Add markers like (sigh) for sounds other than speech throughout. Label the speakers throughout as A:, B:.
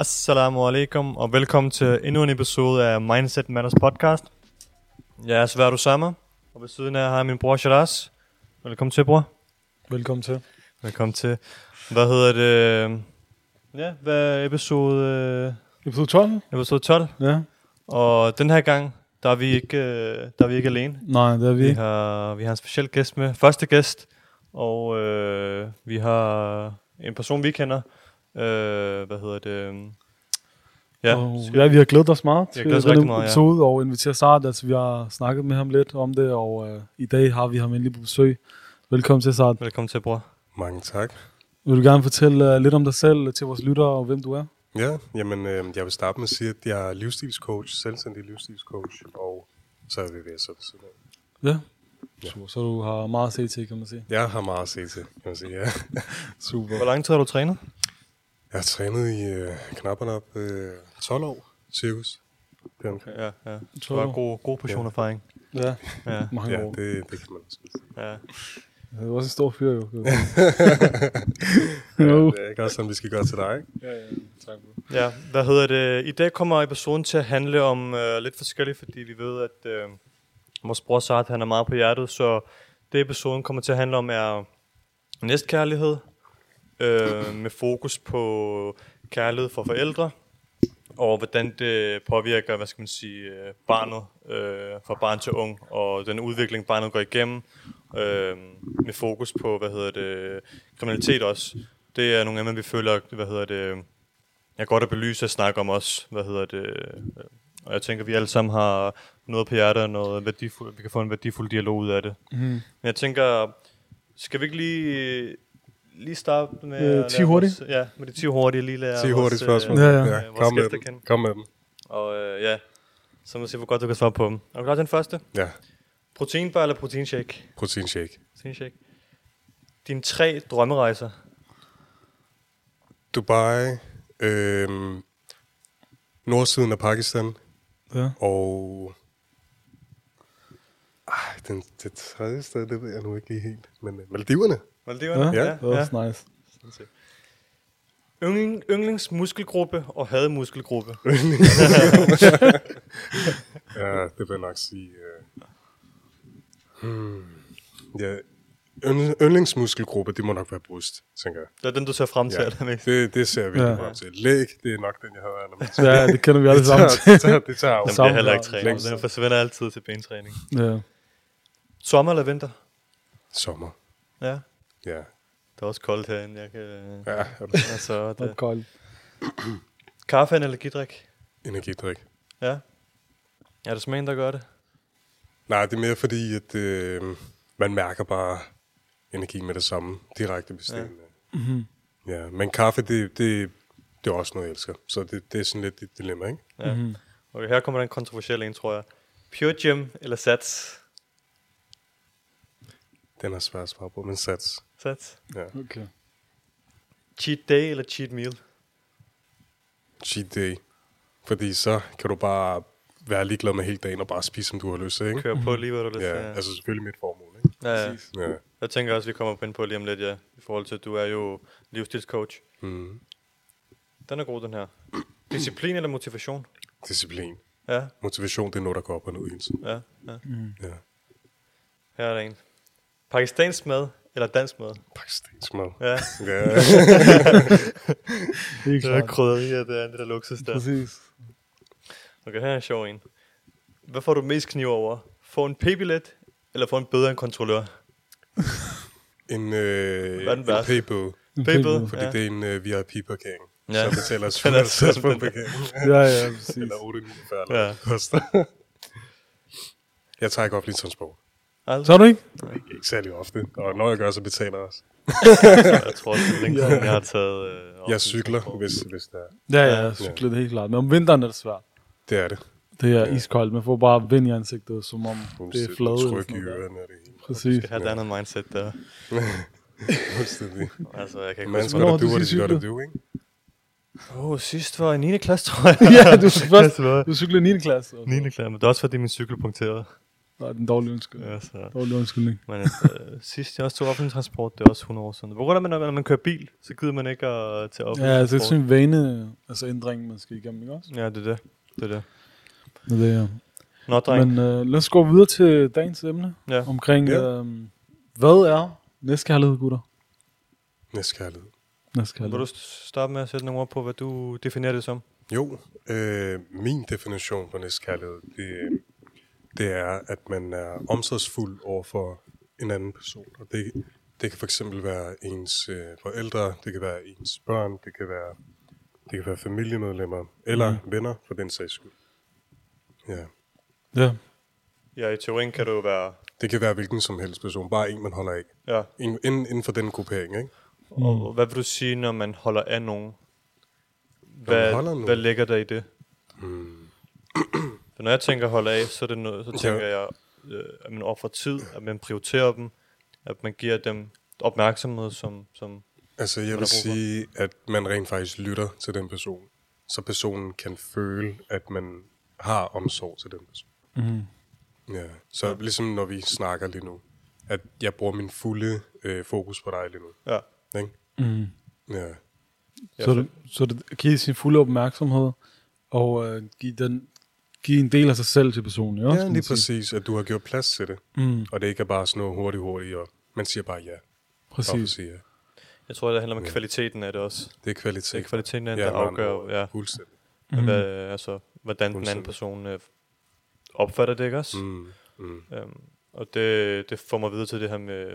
A: Assalamu alaikum, og velkommen til endnu en episode af Mindset Matters podcast. Jeg er Sværd Osama, og ved siden af har jeg min bror Shiraz. Velkommen til, bror.
B: Velkommen til.
A: Velkommen til. Hvad hedder det? Ja, hvad er episode,
B: Episode 12?
A: episode 12?
B: Ja.
A: Og den her gang, der er vi ikke, øh, der er vi ikke alene.
B: Nej, det er vi
A: Vi
B: ikke.
A: har, vi har en speciel gæst med. Første gæst. Og øh, vi har en person, vi kender. Øh, hvad hedder det? Ja,
B: Og, ja, vi har glædet os meget til
A: glædet os
B: denne
A: rigtig meget, ja.
B: episode og inviteret Sart. Altså, vi har snakket med ham lidt om det, og øh, i dag har vi ham endelig på besøg. Velkommen til, Sart.
A: velkommen til, bror.
C: Mange tak.
B: Vil du gerne fortælle øh, lidt om dig selv til vores lyttere, og hvem du er?
C: Ja, jamen, øh, jeg vil starte med at sige, at jeg er livsstilscoach, selvstændig livsstilscoach, og så er vi ved at sætte siden af.
B: Ja. Super, så du har meget at se til, kan man sige.
C: Jeg har meget at se til, kan man sige, ja. (laughs)
B: Super.
A: Hvor lang tid har du trænet?
C: Jeg har trænet i øh, knapperne op øh, 12 år, cirkus. Det er,
A: Ja, ja. Du
B: 12
A: har god, god portion
C: Ja.
A: erfaring.
B: Ja,
A: Ja,
B: mange
C: ja,
B: år.
C: det, det kan man også sige.
A: ja.
B: Det er også en stor fyr, jo. (laughs)
C: Ja, det er ikke også sådan, vi skal gøre til dig, ikke?
B: Ja, ja. Tak, bro.
A: Ja, hvad hedder det? I dag kommer episoden til at handle om øh, lidt forskelligt, fordi vi ved, at øh, vores bror Sart, han er meget på hjertet, så det episoden kommer til at handle om er næstkærlighed, øh, med fokus på kærlighed for forældre, og hvordan det påvirker, hvad skal man sige, øh, barnet, øh, fra barn til ung, og den udvikling, barnet går igennem, øh, med fokus på, hvad hedder det, kriminalitet også. Det er nogle emner, vi føler, hvad hedder det, jeg godt at belyse og snakke om også, hvad hedder det, øh, og jeg tænker, at vi alle sammen har noget på hjertet, og noget værdifuld, vi kan få en værdifuld dialog ud af det.
B: Mm.
A: Men jeg tænker, skal vi ikke lige, lige starte med...
B: Øh,
A: at
B: 10
A: lære
B: hurtigt?
A: Vores, ja, med de 10 hurtige lige lære
C: 10 hurtige spørgsmål.
B: Ja, ja.
A: øh, vores
C: Kom med dem. Kom med dem.
A: Og øh, ja, så må vi se, hvor godt du kan svare på dem. Er du klar til den første?
C: Ja,
A: Proteinbar eller proteinshake?
C: proteinshake.
A: Proteinshake. Dine tre drømmerejser.
C: Dubai, øh, nordsiden af Pakistan,
B: Ja.
C: Og... Ej, den, det tredje sted, det ved jeg nu ikke lige helt. Men uh, Maldiverne.
A: Maldiverne?
B: Ja,
C: Ja,
B: det er også nice.
A: Yndling, yndlingsmuskelgruppe og hademuskelgruppe. (laughs)
C: Ja, det vil jeg nok sige. Uh, hmm, ja, yndl- yndlingsmuskelgruppe, det må nok være bryst, tænker jeg.
A: Det er den, du ser frem til
C: Ja,
A: allermest.
C: det, det ser jeg virkelig
B: Ja.
C: frem til. Læg, det er nok den, jeg har allermest.
B: Ja, det kender vi alle
C: det
B: sammen
C: tager,
B: til.
C: det tager, det tager jo.
A: bliver
B: Sammen
A: heller ikke. Den forsvinder altid til bentræning.
B: Ja.
A: Sommer eller vinter?
C: Sommer.
A: Ja.
C: Ja.
A: Det er også koldt herinde. Jeg kan,
C: Ja, er det
A: altså, det.
B: koldt.
A: Kaffe eller energidrik?
C: energidrik.
A: Ja. Er det smagen, der gør det?
C: Nej, det er mere fordi, at øh, man mærker bare energi med det samme direkte er en, øh,
B: Mm-hmm.
C: Ja, men kaffe, det, det, det er også noget, jeg elsker. Så det, det er sådan lidt et dilemma, ikke?
A: Ja.
B: Mm-hmm.
A: Okay, her kommer den kontroversielle en, tror jeg. Pure Gym eller Sats?
C: Den er svær at svare på, men sats.
A: Sats.
C: Ja.
B: Okay.
A: Cheat day eller cheat meal?
C: Cheat day. Fordi så kan du bare være ligeglad med hele dagen og bare spise, som du har lyst til, ikke?
A: Kør på lige, hvad du vil.
C: Ja, altså selvfølgelig mit formål, ikke?
A: ja, ja.
C: Ja.
A: Jeg tænker også, vi kommer på ind på lige om lidt, ja. I forhold til, at du er jo livsstilscoach.
C: Mm.
A: Den er god, den her. (clears throat) Disciplin eller motivation?
C: Disciplin.
A: Ja,
C: Motivation, det er noget, der går op og ned tiden.
A: ja, ja.
B: Mm.
C: Ja.
A: Her er der en. Pakistansk mad eller dansk mad?
C: Pakistansk mad.
A: Ja, (laughs)
C: Ja.
A: Det er
B: klart.
A: krydderier, det er det der luksus der.
B: Præcis.
A: Okay, her er en sjov en. Hvad får du mest kniv over? Få en p-billet, eller få en bøde af en kontrollør? (laughs)
C: en øh, en p-bøde,
A: P-bøde?
C: fordi
A: Ja.
C: det er en øh, VIP-parkering.
A: Ja.
C: Så betaler (laughs)
A: Den er
C: 750
A: sådan,
C: på parkering.
B: Ja, ja, præcis.
C: Eller 849, eller
A: Ja.
C: det koster. jeg tager ikke offentlig transport.
A: Altså,
B: Så er du ikke?
C: Ikke særlig ofte. Og når jeg gør, så betaler jeg også. (laughs)
A: jeg tror også, det er længe siden, jeg har taget... Øh,
C: Jeg cykler, hvis, hvis det er.
B: Ja,
A: Ja.
B: jeg cykler det helt klart. Men om vinteren er det svært.
C: Det er det.
B: Det er
C: Ja.
B: iskoldt. Man får bare vind i ansigtet, som om det er flade.
C: Tryk
B: sådan
C: i ørerne.
B: Præcis.
A: Jeg har et andet mindset der. (laughs)
C: Fuldstændig.
A: Altså, jeg kan ikke
C: Man
A: huske,
C: skal
B: Hvornår
C: da du,
B: du sidst
C: gør det
B: cyklet?
C: du, ikke?
A: Åh, oh, sidst var i 9. klasse, tror jeg. (laughs)
B: ja, du, først, du cyklede 9. klasse.
A: 9. klasse, men det er også fordi min cykel punkterede.
B: Nej, den dårlige undskyldning.
A: Ja, så.
B: Dårlig undskyldning.
A: Men altså, øh, (laughs) sidst jeg også tog offentlig transport, det er også 100 år siden. Hvor er man, når man kører bil, så gider man ikke at tage offentlig
B: Ja, altså, det er
A: transport.
B: sådan en vane, altså ændring, man skal igennem, ikke også?
A: Ja, det er det. Det er det.
B: Det er det, ja.
A: Nå, dreng.
B: Men øh, lad os gå videre til dagens emne,
A: ja.
B: omkring,
C: Ja.
B: øh, hvad er næstkærlighed, gutter?
C: Næstkærlighed.
A: Vil
B: Næstkærlighed.
A: du starte med at sætte nogle ord på, hvad du definerer det som?
C: Jo, øh, min definition på næstkærlighed, det, det er, at man er omsorgsfuld over for en anden person. Og det, det kan for eksempel være ens øh, forældre, det kan være ens børn, det kan være, det kan være familiemedlemmer, eller mm. venner for den sags skyld. Ja.
B: Ja,
A: Ja, i teorien kan det jo være...
C: Det kan være hvilken som helst person, bare en, man holder af.
A: Ja.
C: En, inden, inden for den gruppering, ikke?
A: Og hvad vil du sige, når man holder af nogen? Hvad,
C: holder nogen?
A: hvad ligger der i det?
C: Mm.
A: For når jeg tænker holde af, så, er det noget, så
C: Ja.
A: tænker jeg, øh, at man offrer tid, at man prioriterer dem, at man giver dem opmærksomhed, som, som
C: Altså, jeg vil sige, at man rent faktisk lytter til den person, så personen kan føle, at man har omsorg til den person.
B: mm.
C: Ja. Så ligesom når vi snakker lige nu, at jeg bruger min fulde øh, fokus på dig lige nu.
A: ja,
C: Ikke?
B: Mm.
C: Ja.
A: Ja,
B: Så, det, så det giver sin fulde opmærksomhed, og øh, give, den, give en del af sig selv til personen,
C: ja,
B: man
C: lige præcis, at du har gjort plads til det.
B: Mm,
C: Og det ikke er bare sådan noget hurtigt, hurtigt, og man siger bare ja.
B: Præcis.
C: sige ja.
A: jeg tror, det handler om
C: Ja.
A: kvaliteten af det også.
C: Det er kvalitet.
A: Det er kvaliteten af det,
C: Ja,
A: der afgør, ja,
C: Fuldstændig.
B: Mhm.
A: hvad, altså, hvordan den anden person øh, opfatter det, ikke også?
C: Mm. Mm.
A: Øhm, og det, det får mig videre til det her med...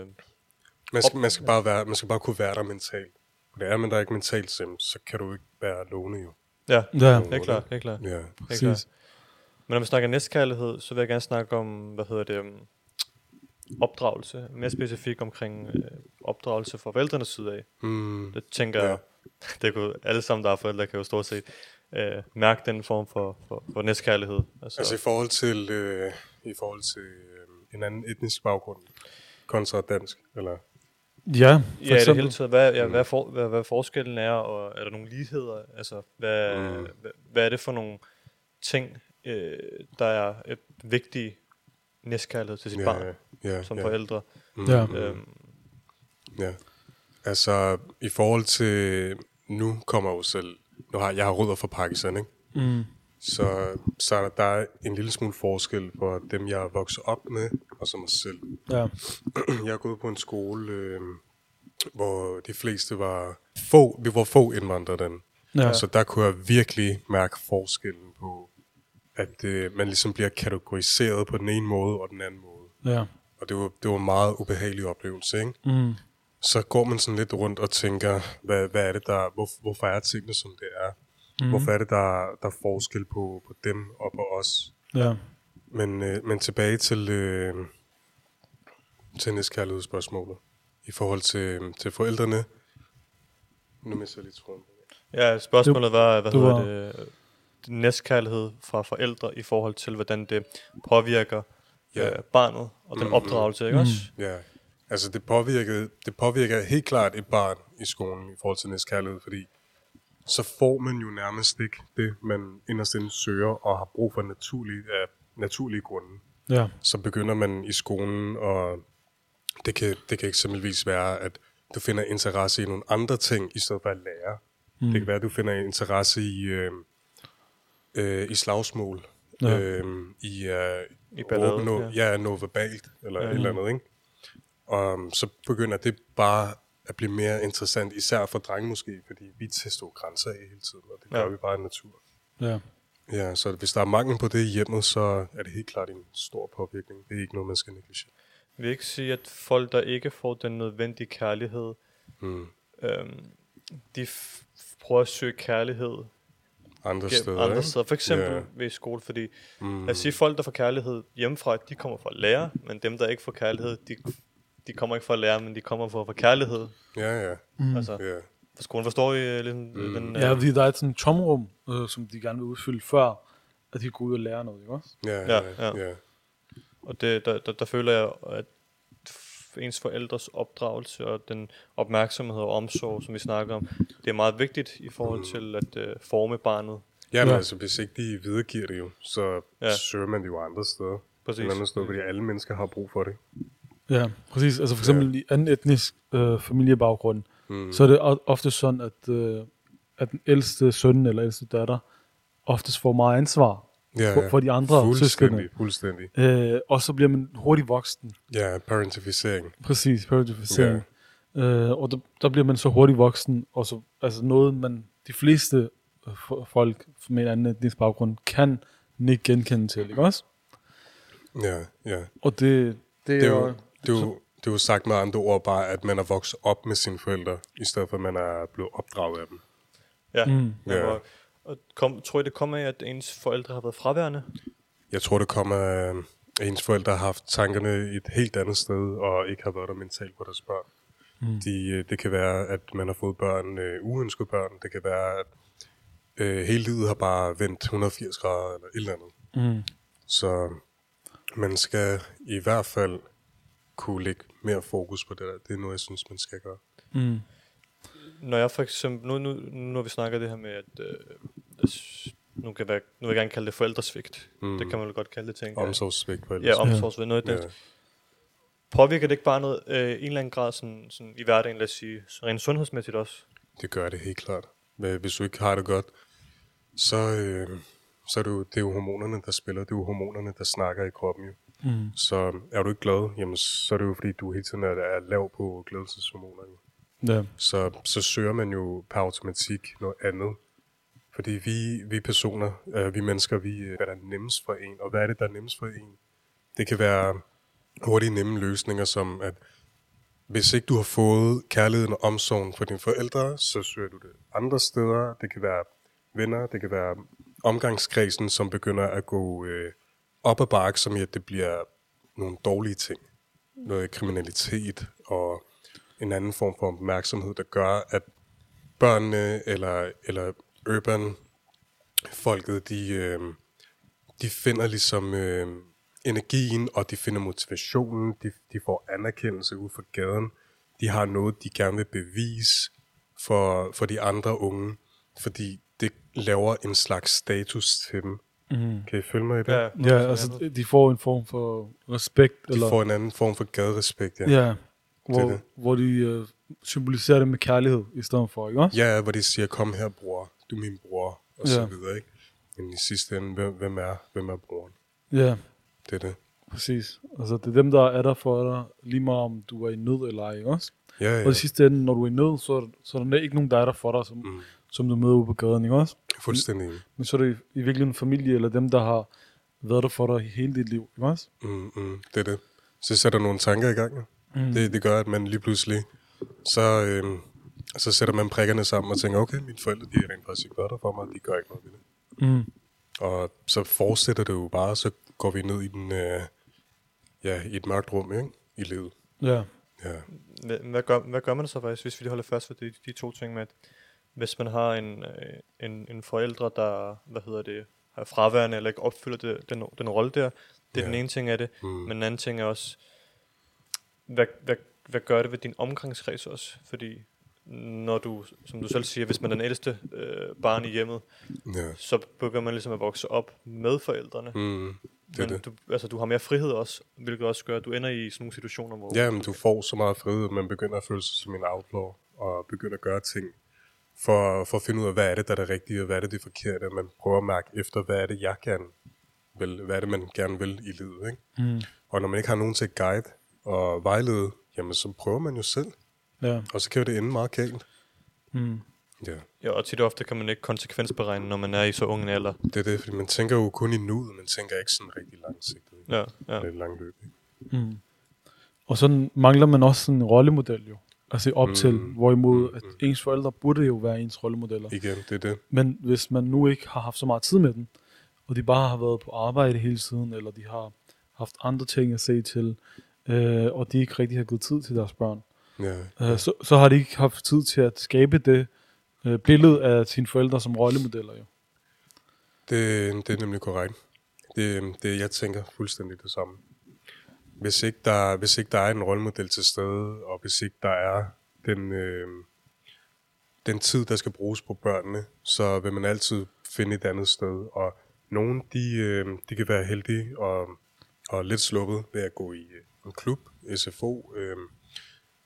C: Man, skal, man, skal bare være, man skal bare kunne være der mentalt. Og det er man der ikke mentalt, så så kan du ikke være alene jo.
A: Ja,
B: Ja,
A: det er klart, det er klart.
C: Ja.
A: Det er
B: præcis.
A: klart. Men når vi snakker næstkærlighed, så vil jeg gerne snakke om, hvad hedder det, um, opdragelse. Mere specifikt omkring øh, opdragelse fra forældrenes side af.
C: Mm.
A: Det tænker
C: Ja.
A: jeg, det kunne, alle sammen, der er forældre, kan jo stort set øh, mærke den form for, for, for næstkærlighed. Altså,
C: Altså i forhold til, øh, i forhold til øh, en anden etnisk baggrund kontra dansk, eller?
B: Ja, for
A: ja, i det
B: eksempel.
A: hele taget, hvad, ja, hvad, for, hvad, hvad forskellen er, og er der nogle ligheder? Altså, hvad,
C: Mm.
A: mm. hvad, hvad er det for nogle ting, øh, der er et vigtigt næstkærlighed til sit
C: ja,
A: barn
C: ja,
A: som
C: ja.
A: forældre?
C: Mm,
B: Ja.
A: Øhm,
C: ja. Altså i forhold til, nu kommer jeg jo selv, nu har jeg har rødder fra Pakistan, ikke?
B: Mm.
C: Så, så er der, der er en lille smule forskel på dem, jeg er vokset op med, og så mig selv.
B: Ja. (clears throat)
C: Jeg har gået på en skole, øh, hvor de fleste var få, vi var få indvandrere den.
B: Ja.
C: Så der kunne jeg virkelig mærke forskellen på, at øh, man ligesom bliver kategoriseret på den ene måde og den anden måde.
B: Ja.
C: Og det var, det var en meget ubehagelig oplevelse, ikke?
B: Mm.
C: Så går man sådan lidt rundt og tænker, hvad, hvad er det der, hvor, hvorfor er tingene som det er? Mm. Hvorfor er det, der, der er forskel på, på dem og på os?
B: Ja.
C: Men, øh, men tilbage til, øh, til næstkærlighedsspørgsmålet. I forhold til, til forældrene. Nu mister jeg lige tråden.
A: ja, spørgsmålet var, hvad
B: du
A: hedder
B: var-
A: det, næstkærlighed fra forældre i forhold til, hvordan det påvirker
C: Ja.
A: øh, barnet og den
C: Mhm.
A: opdragelse, ikke
B: Mhm.
A: også?
C: Ja, altså det påvirker, det påvirker helt klart et barn i skolen i forhold til næstkærlighed, fordi så får man jo nærmest ikke det, man inderst inde søger og har brug for naturlige, af naturlige grunde.
B: Ja.
C: Så begynder man i skolen, og det kan, det kan eksempelvis være, at du finder interesse i nogle andre ting, i stedet for at lære. Mm. Det kan være, at du finder interesse i, øh, øh, i slagsmål,
B: Ja.
C: øh, i, øh,
A: I ballade,
C: noget,
A: ja.
C: ja. noget verbalt, eller
A: Ja.
C: et eller andet, ikke? Og um, så begynder det bare at blive mere interessant, især for drenge måske, fordi vi tester jo grænser af hele tiden, og det gør
A: Ja.
C: vi bare i natur.
B: Ja.
C: Ja, så hvis der er mangel på det i hjemmet, så er det helt klart en stor påvirkning. Det er ikke noget, man skal negligere.
A: Jeg vil ikke sige, at folk, der ikke får den nødvendige kærlighed,
C: Mm.
A: øhm, de f- prøver at søge kærlighed
C: Andre
A: gennem
C: steder,
A: andre steder. For eksempel
C: Ja.
A: ved skole, fordi
C: Mm.
A: lad os sige, folk, der får kærlighed hjemmefra, de kommer fra at lære, men dem, der ikke får kærlighed, de, de kommer ikke fra at lære, men de kommer for at få kærlighed.
C: Ja, ja.
A: Mm. Altså,
C: ja.
A: for skolen forstår I øh, ligesom, mm. den...
B: Ja,
A: øh,
B: fordi der er et sådan tomrum, øh, som de gerne vil udfylde, før at de går ud og lærer noget, ikke også?
C: Ja,
A: Ja,
C: ja.
A: Og det, der, der, der føler jeg, at ens forældres opdragelse og den opmærksomhed og omsorg, som vi snakker om, det er meget vigtigt i forhold til at øh, forme barnet.
C: Ja, men
B: Ja.
C: altså, hvis ikke de videregiver det jo, så
A: Ja.
C: ja. søger man det jo andre steder.
A: Præcis.
C: et andet sted, fordi alle mennesker har brug for det.
B: Ja, præcis. Altså for eksempel i anden etnisk øh, familiebaggrund,
C: Mm.
B: så er det ofte sådan, at, øh, at den ældste søn eller ældste datter oftest får meget ansvar
C: ja,
B: for, for de andre søskende.
C: Fuldstændig, fuldstændig.
B: Øh, og så bliver man hurtigt voksen.
C: Ja, parentificering.
B: Præcis, parentificering. Øh, og der, der bliver man så hurtigt voksen, og så altså noget, man de fleste øh, fo- folk med en anden etnisk baggrund kan ikke genkende til, ikke også?
C: Ja, ja.
B: Og det, det,
C: Det er
B: er
C: jo, det er jo, det er jo sagt med andre ord bare, at man er vokset op med sine forældre, i stedet for at man er blevet opdraget af dem.
A: Ja.
B: Mm.
A: ja. Og kom, tror I, det kommer af, at ens forældre har været fraværende?
C: Jeg tror, det kommer af, at ens forældre har haft tankerne et helt andet sted, og ikke har været der mentalt på deres børn. Mm. De, øh, det kan være, at man har fået børn, øh, uønskede børn. Det kan være, at øh, hele livet har bare vendt 180 grader eller et eller andet.
B: Mm.
C: Så man skal i hvert fald kunne lægge mere fokus på det der. Det er noget, jeg synes, man skal gøre.
B: Mm.
A: Når jeg for eksempel, nu, nu, nu når vi snakker det her med, at øh, nu, kan være, nu vil jeg gerne kalde det forældresvigt.
C: Mm.
A: Det kan man vel godt kalde det, tænker jeg.
C: Omsorgssvigt på
A: Ja, omsorgsvigt. Noget
C: ja.
A: det. Påvirker det ikke bare noget, øh, en eller anden grad sådan, sådan i hverdagen, lad os sige, så rent sundhedsmæssigt også?
C: Det gør det helt klart. Men Hvis du ikke har det godt, så, øh, så er det, jo, det er jo hormonerne, der spiller. Det er jo hormonerne, der snakker i kroppen. Jo.
B: Mm.
C: Så er du ikke glad, jamen, så er det jo fordi, du hele tiden er, er lav på glædelseshormoner. Jo.
B: Ja.
C: Så, så søger man jo per automatik noget andet. Fordi vi, vi personer, øh, vi mennesker, vi, øh, hvad der er nemmest for en. Og hvad er det, der er nemmest for en? Det kan være hurtige, nemme løsninger, som at hvis ikke du har fået kærligheden og omsorgen for dine forældre, så søger du det andre steder. Det kan være venner, det kan være omgangskredsen, som begynder at gå øh, op ad bakke, som i at det bliver nogle dårlige ting. Noget kriminalitet og en anden form for opmærksomhed, der gør, at børnene eller, eller urban folket, de, øh, de finder ligesom øh, energien, og de finder motivationen, de, de får anerkendelse ud fra gaden. De har noget, de gerne vil bevise for, for de andre unge, fordi det laver en slags status til dem.
B: Mm.
C: Kan I følge mig i det?
B: Ja, altså de får en form for respekt.
C: De
B: eller,
C: får en anden form for gaderespekt, ja.
B: ja, hvor,
C: det.
B: hvor de øh, symboliserer det med kærlighed i stedet for, ikke også?
C: Ja, hvor de siger, kom her bror, du er min bror, og så
B: Ja.
C: videre, ikke? Men i sidste ende, hvem, hvem er, hvem er broren?
B: Ja,
C: Det er det.
B: præcis. Altså det er dem, der er der for dig, lige meget om du er i nød eller ej, ikke også?
C: Ja,
B: Og
C: ja.
B: i sidste ende, når du er i nød, så så er der ikke nogen, der er der for dig, som,
C: Mm.
B: som du møder ude på gaden, ikke også?
C: Fuldstændig. enig.
B: Men så er det i virkeligheden en familie, eller dem, der har været der for dig hele dit liv, ikke også?
C: Mm, mm, det er det. Så sætter nogle tanker i gang. Ja.
B: Mm.
C: Det, det gør, at man lige pludselig, så, øhm, så sætter man prikkerne sammen og tænker, okay, mine forældre, de har rent faktisk ikke der for mig, de gør ikke noget ved det.
B: Mm.
C: Og så fortsætter det jo bare, så går vi ned i, den, øh, ja, i et mørkt rum, ikke? I livet.
B: Ja.
C: Ja.
A: Hvad, gør, hvad gør man så faktisk, hvis vi lige holder fast ved de, de to ting med, at hvis man har en, øh, en, en forældre, der, hvad hedder det, har fraværende eller ikke opfylder det, den, den rolle der, det er
C: Ja.
A: den ene ting af det,
C: Mm.
A: men den anden ting er også, hvad, hvad, hvad gør det ved din omgangskreds også? Fordi når du, som du selv siger, hvis man er den ældste øh, barn i hjemmet,
C: ja.
A: så begynder man ligesom at vokse op med forældrene.
C: Mm, det
A: men
C: det.
A: Du, altså, du har mere frihed også, hvilket også gør, at du ender i sådan nogle situationer, hvor...
C: Ja, men du får så meget frihed, at man begynder at føle sig som en outlaw, og begynder at gøre ting for, for at finde ud af, hvad er det, der er det rigtige, og hvad er det, det forkerte. Man prøver at mærke efter, hvad er det, jeg gerne vil, hvad er det, man gerne vil i livet. Ikke?
B: Mm.
C: Og når man ikke har nogen til at guide og vejlede, jamen så prøver man jo selv,
B: Ja.
C: og så kan jo det ende meget galt.
B: Mm.
C: Ja,
A: Ja, og tit og ofte kan man ikke konsekvensberegne, når man er i så ung en alder.
C: det er det, fordi man tænker jo kun i nuet, man tænker ikke sådan rigtig langsigtet.
A: Ja, ja.
C: Det er et langt løb. Ikke?
B: Mm. Og så mangler man også sådan en rollemodel jo. Altså op
C: Mm.
B: til, hvorimod at ens forældre burde jo være ens rollemodeller.
C: Igen, det er det.
B: Men hvis man nu ikke har haft så meget tid med dem, og de bare har været på arbejde hele tiden, eller de har haft andre ting at se til, øh, og de ikke rigtig har givet tid til deres børn,
C: Ja,
B: øh, så, så har de ikke haft tid til at skabe det øh, billede af sine forældre som rollemodeller jo.
C: Det, det er nemlig korrekt. Det, det, jeg tænker fuldstændig det samme. Hvis ikke, der, hvis ikke der er en rollemodel til stede, og hvis ikke der er den, øh, den tid, der skal bruges på børnene, så vil man altid finde et andet sted. Og nogle, de, øh, de kan være heldige og, og lidt sluppet ved at gå i øh, en klub, SFO, øh,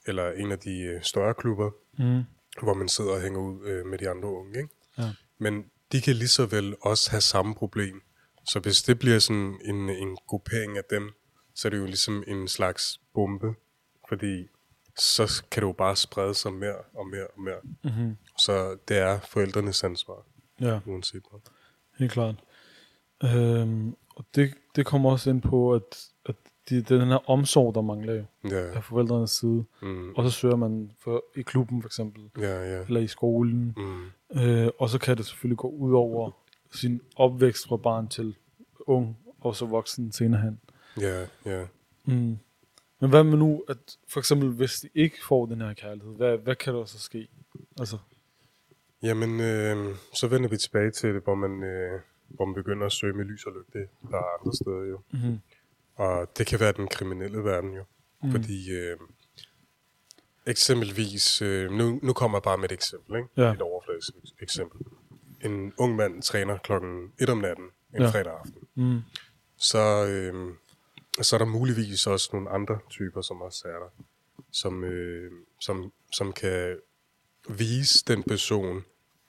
C: eller en af de øh, større klubber,
B: Mm.
C: hvor man sidder og hænger ud øh, med de andre unge. Ikke?
B: Ja.
C: Men de kan lige så vel også have samme problem. Så hvis det bliver sådan en, en gruppering af dem, så er det jo ligesom en slags bombe. Fordi så kan det jo bare sprede sig mere og mere og mere.
B: Mm-hmm.
C: Så det er forældrenes ansvar,
B: Ja,
C: uanset hvad.
B: helt klart. Øhm, og det, det kommer også ind på, at, at de, det er den her omsorg, der mangler jo
C: Ja,
B: af forældrenes side.
C: mm,
B: Og så søger man for, i klubben for eksempel,
C: ja, ja.
B: eller i skolen.
C: Mm,
B: Øh, og så kan det selvfølgelig gå ud over sin opvækst fra barn til ung, og så voksen senere hen.
C: ja, ja.
B: Mm. Men hvad med nu, at for eksempel, hvis de ikke får den her kærlighed, hvad, hvad kan der så ske? Altså,
C: Jamen, øh, så vender vi tilbage til det, hvor man, øh, hvor man begynder at søge med lys og lygte. Der er andre steder jo.
B: mm-hmm.
C: Og det kan være den kriminelle verden jo.
B: Mm.
C: Fordi øh, eksempelvis, øh, nu, nu kommer jeg bare med et eksempel, ikke?
B: Ja.
C: Et overfladisk eksempel. En ung mand træner klokken 1 om natten en
B: Ja.
C: fredag aften.
B: mm.
C: Så, øh, så er der muligvis også nogle andre typer, som også er der, som, øh, som, som kan vise den person,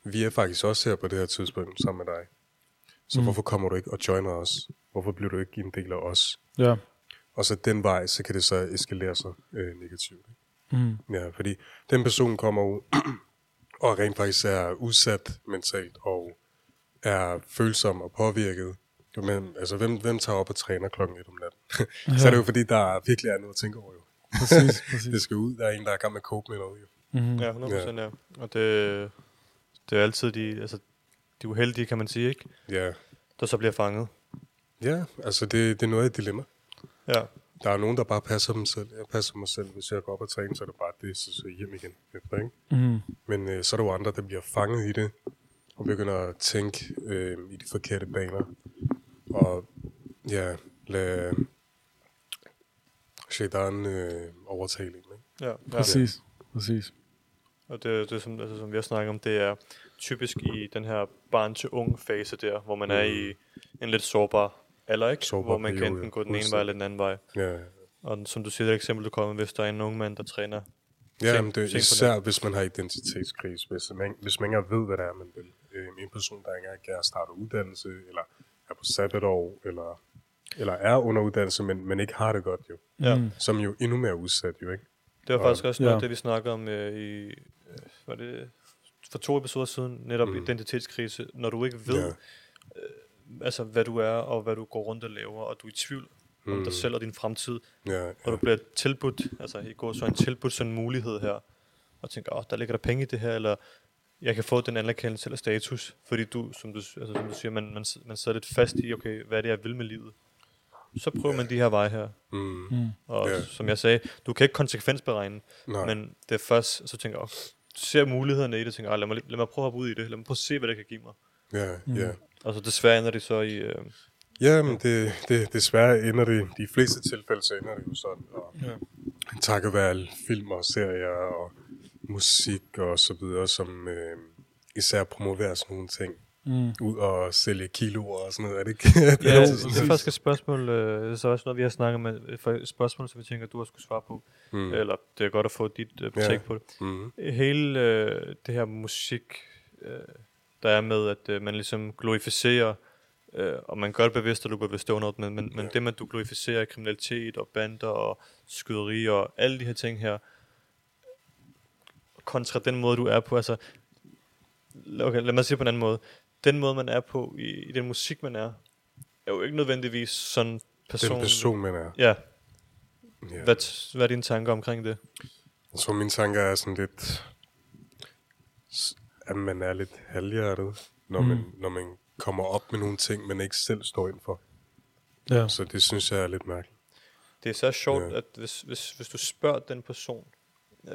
C: vi er faktisk også her på det her tidspunkt sammen med dig. Så
B: mm.
C: hvorfor kommer du ikke og joiner os? Hvorfor bliver du ikke en del af os?
B: Ja.
C: Og så den vej, så kan det så eskalere sig øh, negativt. ikke?
B: Mm.
C: Ja, fordi den person kommer ud (clears throat) og rent faktisk er udsat mentalt og er følsom og påvirket. Men altså, hvem, hvem tager op og træner klokken et om natten? (laughs) så er det jo fordi, der virkelig er noget at tænke over jo.
B: Præcis, (laughs) præcis.
C: Det skal ud. Der er en, der er i gang med at cope med noget jo.
B: Mm-hmm.
A: Ja, 100% ja. ja. Og det, det er altid de, altså, de uheldige, kan man sige, ikke?
C: Ja,
A: Der så bliver fanget.
C: Ja altså det, det er noget af et dilemma.
A: Ja,
C: Der er nogen, der bare passer dem selv. Jeg passer mig selv. Hvis jeg går op og træner, så er det bare det, så, så hjem igen. Efter, ikke?
B: Mm.
C: Men øh, så er der jo andre, der bliver fanget i det, og begynder at tænke øh, i de forkerte baner. Og ja, lad shaitan øh, overtale en, ikke?
A: ja, ja.
B: Præcis, præcis.
A: Og det, det som, altså, som vi har snakket om, det er typisk i den her barn-til-ung fase der, hvor man mm. er i en lidt sårbar alder, ikke?
C: Sårbar
A: hvor man kan enten gå den ene vej eller den anden vej.
C: Ja,
A: Og som du siger, det eksempel, du kommer med, hvis der er en ung mand, der træner.
C: ja
A: Tænk-
C: men det er især, hvis man har identitetskris. Hvis man, hvis man ikke ved, hvad det er, man vil. Øh, en person, der ikke engang er startet uddannelse, eller er på sabbatår, eller, eller er under uddannelse, men, men ikke har det godt jo.
A: Ja.
B: Mm.
C: Som jo endnu mere udsat jo, ikke?
A: Det var
C: Og-
A: faktisk også noget
B: Ja.
A: det, vi snakkede om øh, i, øh, var det for to episoder siden, netop mm. Identitetskrise, når du ikke ved,
C: Ja.
A: ja. Altså hvad du er, og hvad du går rundt og laver, og du er i tvivl mm. om
C: Mm.
A: dig selv og din fremtid,
C: Ja,
A: og
C: ja.
A: du bliver tilbudt, altså i går så en tilbudt sådan en mulighed her, og tænker, åh, der ligger der penge i det her, eller jeg kan få den anerkendelse eller status, fordi du, som du, altså, som du siger, man, man, man sidder lidt fast i, okay, hvad er det, jeg vil med livet? Så prøver man de her veje her.
C: Mm.
B: Mm.
A: Og
C: Ja.
A: som jeg sagde, du kan ikke konsekvensberegne,
C: Nej.
A: men det er først, så tænker jeg, du ser mulighederne i det, og tænker, "Ej, lad mig, lad mig prøve at hoppe ud i det, lad mig prøve at se, hvad det kan give mig.
C: Ja,
B: Mm.
C: ja.
A: Og så desværre ender det så i, øh,
C: Ja, men det, det, desværre ender det, de fleste tilfælde, så ender det jo sådan. Og
B: Ja.
C: takket være alle film og serier og musik og så videre, som øh, især promoverer sådan nogle ting.
B: Mm.
C: Ud og sælge kiloer og sådan noget, er det ikke? (laughs) det
A: Ja,
C: er altid
A: det er faktisk et spørgsmål, øh, det er så også noget, vi har snakket med, for et spørgsmål, som vi tænker, du har skulle svare på.
C: Mm.
A: Eller det er godt at få dit øh,
C: Ja.
A: take på det.
C: Mm.
A: Hele øh, det her musik, øh, der er med, at øh, man ligesom glorificerer, øh, og man gør det bevidst, og du er bevidst under, men, men, men det med, at du glorificerer kriminalitet og bander og skyderi og alle de her ting her, kontra den måde, du er på, altså, okay, lad mig sige på en anden måde, den måde, man er på i, i den musik, man er, er jo ikke nødvendigvis sådan person.
C: Den person, man er.
A: Ja,
C: Ja.
A: hvad, hvad er dine tanker omkring det?
C: Jeg tror, mine tanker er sådan lidt, at man er lidt halvhjertet, når,
B: Mm.
C: man, når man kommer op med nogle ting, man ikke selv står ind for.
B: Ja.
C: Så det synes jeg er lidt mærkeligt.
A: Det er så sjovt,
C: Ja.
A: at hvis, hvis, hvis du spørger den person, øh,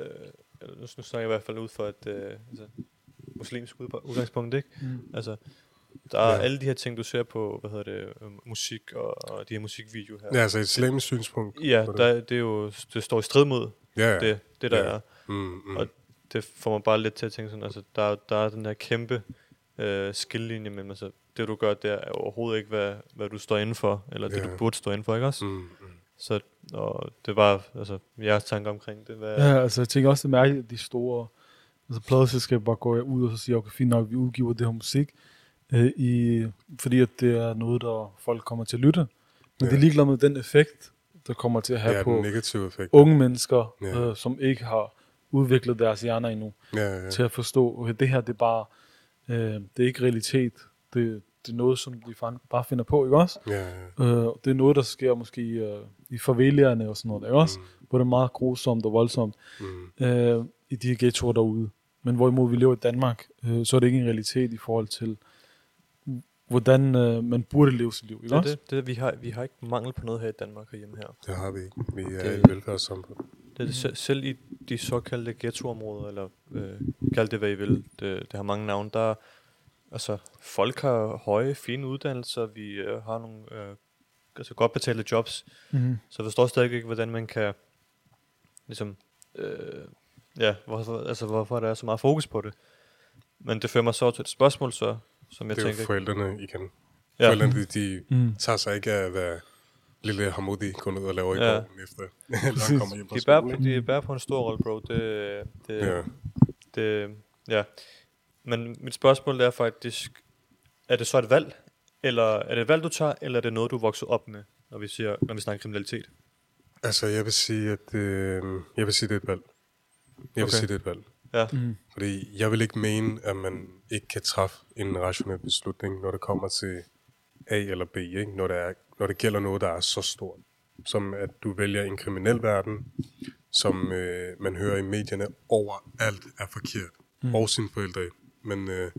A: eller nu, nu snakker jeg i hvert fald ud fra et øh, altså, muslimsk udgangspunkt, ikke?
B: Mm.
A: Altså, der er
C: Ja.
A: alle de her ting, du ser på, hvad hedder det, øh, musik og, og de her musikvideoer her.
C: Ja, altså et islamisk synspunkt.
A: ja der, det er jo, det står i strid mod
C: ja, ja.
A: det, det der
C: ja.
A: er.
C: Mm, mm.
A: Og det får mig bare lidt til at tænke sådan, altså, der, der er den der kæmpe øh, skillelinje mellem, altså, det du gør der er overhovedet ikke, hvad, hvad du står inden for, eller det
C: Ja.
A: du burde stå inden for, ikke også?
C: Mm, mm.
A: Så og det var altså jeres tanker omkring det. Hvad,
B: Ja, altså jeg tænker også, det er mærkeligt, at de store altså, pladeselskaber bare går ud og så siger, okay, fint nok, vi udgiver det her musik, øh, i, fordi at det er noget, der folk kommer til at lytte. Men ja. Det er ligeglad med den effekt, der kommer til at have
C: Ja,
B: på
C: effekt.
B: unge mennesker,
C: Ja.
B: øh, som ikke har udviklet deres hjerner endnu,
C: Ja, ja, ja.
B: til at forstå, okay, det her det er bare, øh, det er ikke realitet, det, det er noget, som de bare finder på, ikke også?
C: ja, ja.
B: Øh, det er noget, der sker måske øh, i favelierne og sådan noget, ikke også?
C: Mm,
B: Hvor det er meget grusomt og voldsomt
C: mm.
B: øh, i de her ghettoer derude. Men hvorimod vi lever i Danmark, øh, så er det ikke en realitet i forhold til, hvordan øh, man burde leve sit liv, ikke
A: det,
B: også?
A: det, det, vi, har, vi har ikke mangel på noget her i Danmark herhjemme her.
C: Det har vi ikke. Vi er
A: Det-
C: et velfærdssamfund.
A: Det er det, selv, selv i de såkaldte ghettoområder, eller øh, kald det hvad I vil, det, det har mange navne, der altså, folk har høje, fine uddannelser, vi øh, har nogle øh, altså godt betalte jobs,
B: Mm-hmm.
A: så jeg forstår stadig ikke, hvordan man kan, ligesom, øh, ja, hvorfor, altså, hvorfor der er så meget fokus på det. Men det fører mig så til et spørgsmål, så, som jeg
C: Det er jo
A: tænker,
C: forældrene igen.
A: ja,
C: Forældrene, de, de
B: Mm.
C: tager sig ikke af, hvad lille Hamoudi går ned og laver i
A: Ja.
C: går efter, (laughs) når han kommer hjem fra
A: de bærer, på, de bærer på en stor rolle, bro. Det, det,
C: Ja.
A: Det, ja. Men mit spørgsmål er faktisk, er det så et valg? Eller er det et valg, du tager, eller er det noget, du er vokset op med, når vi, siger, når vi snakker kriminalitet?
C: Altså, jeg vil sige, at øh, jeg vil sige, det er et valg. Jeg vil
A: Okay.
C: sige, det er et valg.
A: Ja.
B: Mm.
C: Fordi jeg vil ikke mene, at man ikke kan træffe en rationel beslutning, når det kommer til A eller B, ikke? Når, det er, når det gælder noget, der er så stort. Som at du vælger en kriminel verden, som øh, man hører i medierne overalt er forkert. Mm. Og sine forældre. Men øh,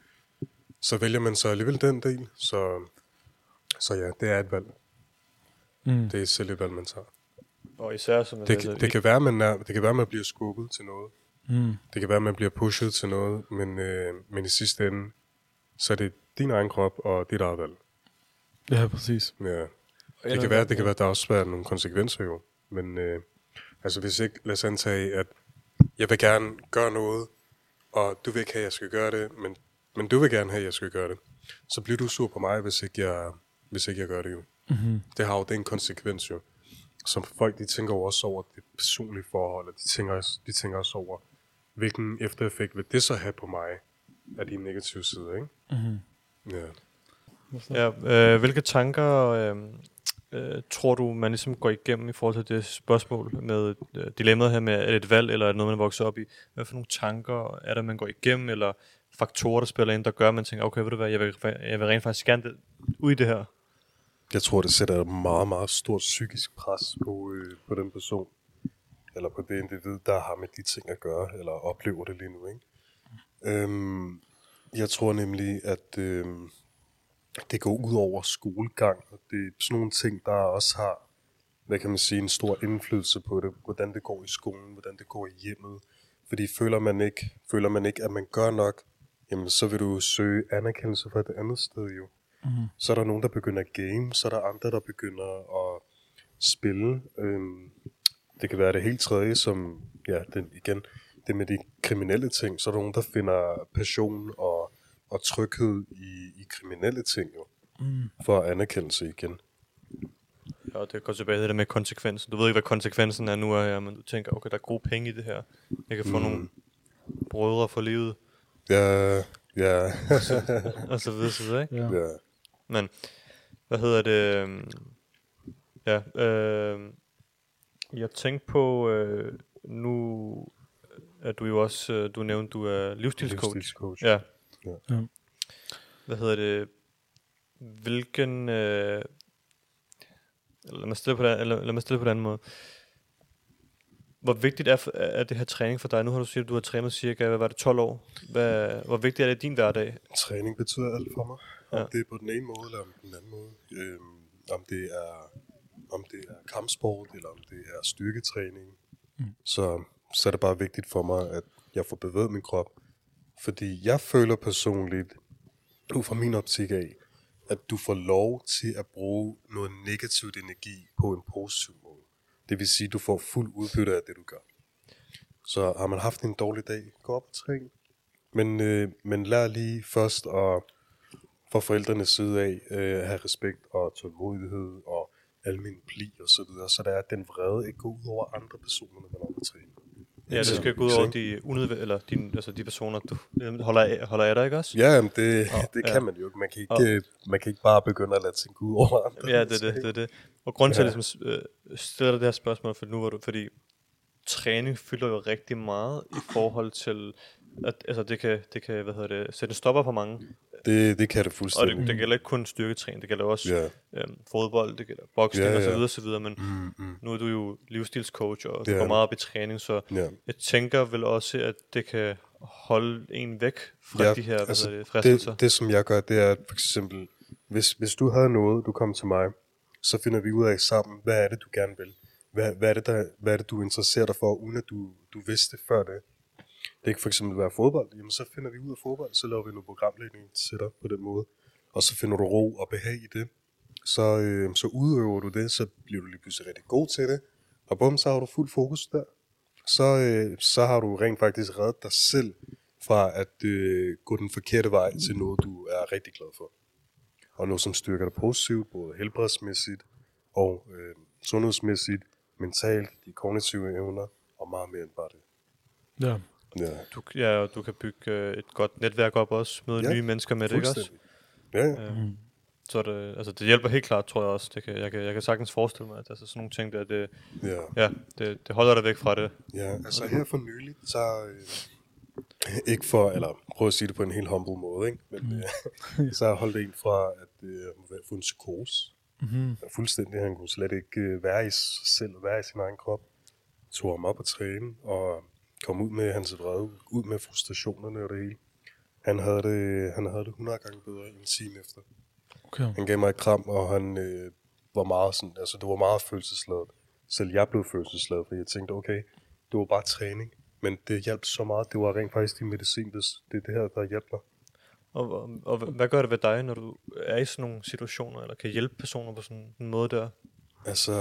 C: så vælger man så alligevel den del. Så, så ja, det er et valg.
B: Mm.
C: Det er selv et valg, man tager.
A: Og især som jeg
C: Det,
A: sagde,
C: det, kan være, man er, det kan være, at man bliver skubbet til noget.
B: Mm.
C: Det kan være, at man bliver pushet til noget, men, øh, men i sidste ende, så er det din egen krop og dit eget valg.
B: Ja, præcis.
C: Ja. Det
A: Eller-
C: kan være, det kan være, at der også er nogle konsekvenser jo. Men øh, altså hvis ikke, lad os antage, at jeg vil gerne gøre noget, og du vil ikke have, at jeg skal gøre det, men, men du vil gerne have, at jeg skal gøre det. Så bliver du sur på mig, hvis ikke jeg, hvis ikke jeg gør det jo.
B: Mm-hmm.
C: Det har jo den konsekvens jo. Som folk, de tænker jo også over det personlige forhold, og de tænker, også- de tænker også over, hvilken eftereffekt vil det så have på mig af de negative sider, ikke?
B: Mm-hmm.
C: Ja.
A: Ja, øh, hvilke tanker øh, øh, tror du, man ligesom går igennem i forhold til det spørgsmål med øh, dilemmaet her med, er det et valg, eller er det noget, man vokser op i? Hvad for nogle tanker er der, man går igennem, eller faktorer, der spiller ind, der gør, at man tænker, okay, ved du hvad, jeg vil, jeg vil rent faktisk gerne det, ud i det her.
C: Jeg tror, det sætter et meget, meget stort psykisk pres på, øh, på den person, eller på det individ, der har med de ting at gøre, eller oplever det lige nu. Ikke? Øhm, jeg tror nemlig, at øh, det går ud over skolegang, og det er sådan nogle ting, der også har, hvad kan man sige, en stor indflydelse på det, hvordan det går i skolen, hvordan det går i hjemmet. Fordi føler man ikke, føler man ikke at man gør nok, jamen så vil du søge anerkendelse fra et andet sted jo.
B: Mm-hmm.
C: Så er der nogen, der begynder at game, så er der andre, der begynder at spille. Øhm, det kan være det helt tredje, som, ja, det, igen, det med de kriminelle ting. Så er der nogen, der finder passion og, og tryghed i, i kriminelle ting, jo,
B: Mm.
C: for anerkendelse igen.
A: Ja, og det går tilbage til det med konsekvensen. Du ved ikke, hvad konsekvensen er nu af her, men du tænker, okay, der er gode penge i det her. Jeg kan få mm. nogle brødre for livet,
C: Ja, ja, (laughs)
A: og så videre, så videre, ikke?
B: Ja.
C: ja.
A: Men, hvad hedder det? øhm, Ja, øh, jeg tænkte på, øh, nu er du jo også, øh, du nævnte, du er livsstilscoach.
C: Livsstilscoach.
A: Ja.
C: Ja.
B: Ja.
A: Hvad hedder det? Hvilken... Øh, lad mig stille på den, eller lad mig stille på den anden måde. Hvor vigtigt er, er det her træning for dig? Nu har du sagt, at du har trænet cirka, hvad var det, 12 år. Hvad, hvor vigtigt er det i din hverdag?
C: Træning betyder alt for mig. Om
A: Ja.
C: det er på den ene måde, eller om den anden måde. Øhm, om det er om det er kampsport, eller om det er styrketræning.
B: Mm.
C: Så, så er det bare vigtigt for mig, at jeg får bevæget min krop. Fordi jeg føler personligt, ud fra min optik af, at du får lov til at bruge noget negativt energi på en positiv måde. Det vil sige, at du får fuld udbytte af det, du gør. Så har man haft en dårlig dag, gå op og træn. Men, øh, men lær lige først at fra forældrenes side af øh, have respekt og tålmodighed og almindelig pli og så videre, så der er at den vrede ikke går ud over andre personer, når man er på træning.
A: Ja, det skal gå ud over de, unødv- eller de, altså de personer, du øh, holder af, holder af dig, ikke også?
C: Ja, jamen det,
A: Og- (laughs)
C: det
A: ja.
C: kan man jo ikke. Man kan ikke, øh, man kan ikke bare begynde at lade ting gå ud over andre.
A: Ja, det er det, det det. Og grunden til, at
C: Ja.
A: jeg ligesom, øh, stiller det her spørgsmål, for nu var du, fordi træning fylder jo rigtig meget i forhold til, at altså, det, kan, det kan hvad hedder det, sætte en stopper for mange.
C: Det, det kan det
A: Og
C: fuldstændig.
A: det, det gælder ikke kun styrketræning, det gælder også
C: Ja.
A: øhm, fodbold, det gælder boksning og
C: ja.
A: videre, så videre, men
C: Mm, mm.
A: nu er du jo livsstilscoach, og du
C: Ja.
A: går meget op i træning, så
C: Ja.
A: jeg tænker vel også, at det kan holde en væk fra
C: Ja,
A: de her hvad
C: altså,
A: det, fristelser.
C: Det, det, som jeg gør, det er at for eksempel, hvis, hvis du havde noget, du kom til mig, så finder vi ud af sammen, hvad er det, du gerne vil. Hvad, hvad, er, det, der, hvad er det, du interesserer dig for, uden at du, du vidste det før det. Det kan for eksempel være fodbold. Jamen, så finder vi ud af fodbold, så laver vi noget programlægning til dig på den måde. Og så finder du ro og behag i det. Så, øh, så udøver du det, så bliver du lige pludselig rigtig god til det. Og bum, så har du fuld fokus der. Så, øh, så har du rent faktisk reddet dig selv fra at øh, gå den forkerte vej til noget, du er rigtig glad for. Og noget, som styrker dig positivt, både helbredsmæssigt og øh, sundhedsmæssigt, mentalt, de kognitive evner og meget mere end bare det.
B: Ja.
C: Ja,
A: Du, ja, og du kan bygge øh, et godt netværk op også, møde
C: Ja,
A: nye mennesker med det, ikke også?
C: Ja, ja.
A: Ja. Så det, altså, det hjælper helt klart, tror jeg også. Det kan, jeg, kan, jeg kan sagtens forestille mig, at altså, sådan nogle ting, der, det,
C: ja.
A: ja, det, det holder dig væk fra det.
C: Ja, altså her for nyligt, så øh, ikke for, eller prøv at sige det på en helt humble måde, ikke? men øh, så har jeg holdt en fra at øh, få en psykose.
B: Mm-hmm.
C: Fuldstændig, han kunne slet ikke øh, være i sig selv, være i sin egen krop. Tog ham op og træne, og kom ud med hans vrede, ud med frustrationerne og det hele. Han havde det, han havde det 100 gange bedre en time efter.
B: Okay.
C: Han gav mig et kram, og han øh, var meget sådan, altså det var meget følelsesladet. Selv jeg blev følelsesladet, fordi jeg tænkte, okay, det var bare træning. Men det hjalp så meget, det var rent faktisk din medicin, det, det er det her, der hjalp mig.
A: Og, og, og hvad gør det ved dig, når du er i sådan nogle situationer, eller kan hjælpe personer på sådan en måde der?
C: Altså,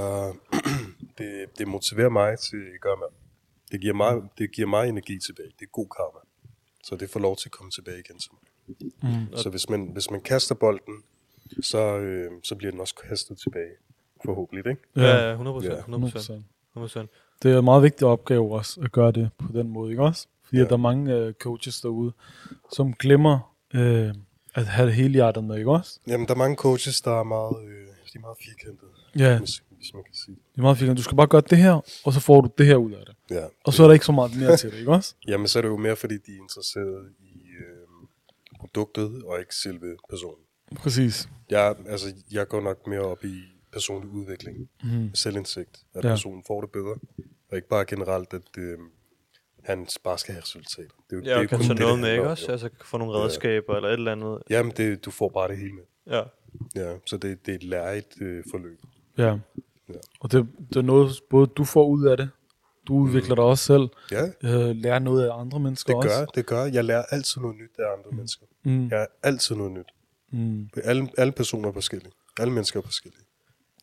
C: (clears throat) det, det motiverer mig til at gøre mere. Det giver, mig, det giver mig energi tilbage. Det er god karma. Så det får lov til at komme tilbage igen til mig.
B: Mm.
C: Så hvis man, hvis man kaster bolden, så, øh, så bliver den også kastet tilbage. Forhåbentlig, ikke?
A: Ja, ja 100 procent.
C: Ja.
A: 100 procent. 100
B: Det er en meget vigtig opgave også at gøre det på den måde, ikke også? Fordi
C: Ja.
B: ja. der er mange øh, coaches derude, som glemmer øh, at have det hele hjertet med, ikke også?
C: Jamen, der er mange coaches, der er meget, øh, de er meget firkantede,
B: Ja,
C: hvis, man kan sige det.
B: det er meget fint. Du skal bare gøre det her, og så får du det her ud af det.
C: Ja.
B: Og så er der ikke så meget mere til det, ikke også? (laughs)
C: Jamen, så er det jo mere, fordi de er interesserede i øh, produktet, og ikke selve personen.
B: Præcis.
C: Jeg, altså, jeg går nok mere op i personlig udvikling,
B: Mm.
C: selvindsigt, at
B: Ja.
C: personen får det bedre, og ikke bare generelt, at øh, han bare skal have resultater. Det er, jo-
A: Ja, og kan
C: kun
A: tage
C: det,
A: noget
C: det
A: med, ikke også?
C: jo.
A: Altså få nogle
C: Ja.
A: redskaber eller et eller andet.
C: Jamen, det, du får bare det hele med.
A: Ja.
C: Ja, så det, det er et lærigt øh, forløb.
B: Ja.
C: Ja.
B: Og det, det er noget, både du får ud af det, du udvikler dig også selv,
C: Ja,
B: øh, lærer noget af andre mennesker
C: det
B: også.
C: gør, det gør. Jeg lærer altid noget nyt af andre mennesker.
B: Mm.
C: Jeg er altid noget nyt.
B: Mm.
C: Alle, alle personer er forskellige. Alle mennesker er forskellige.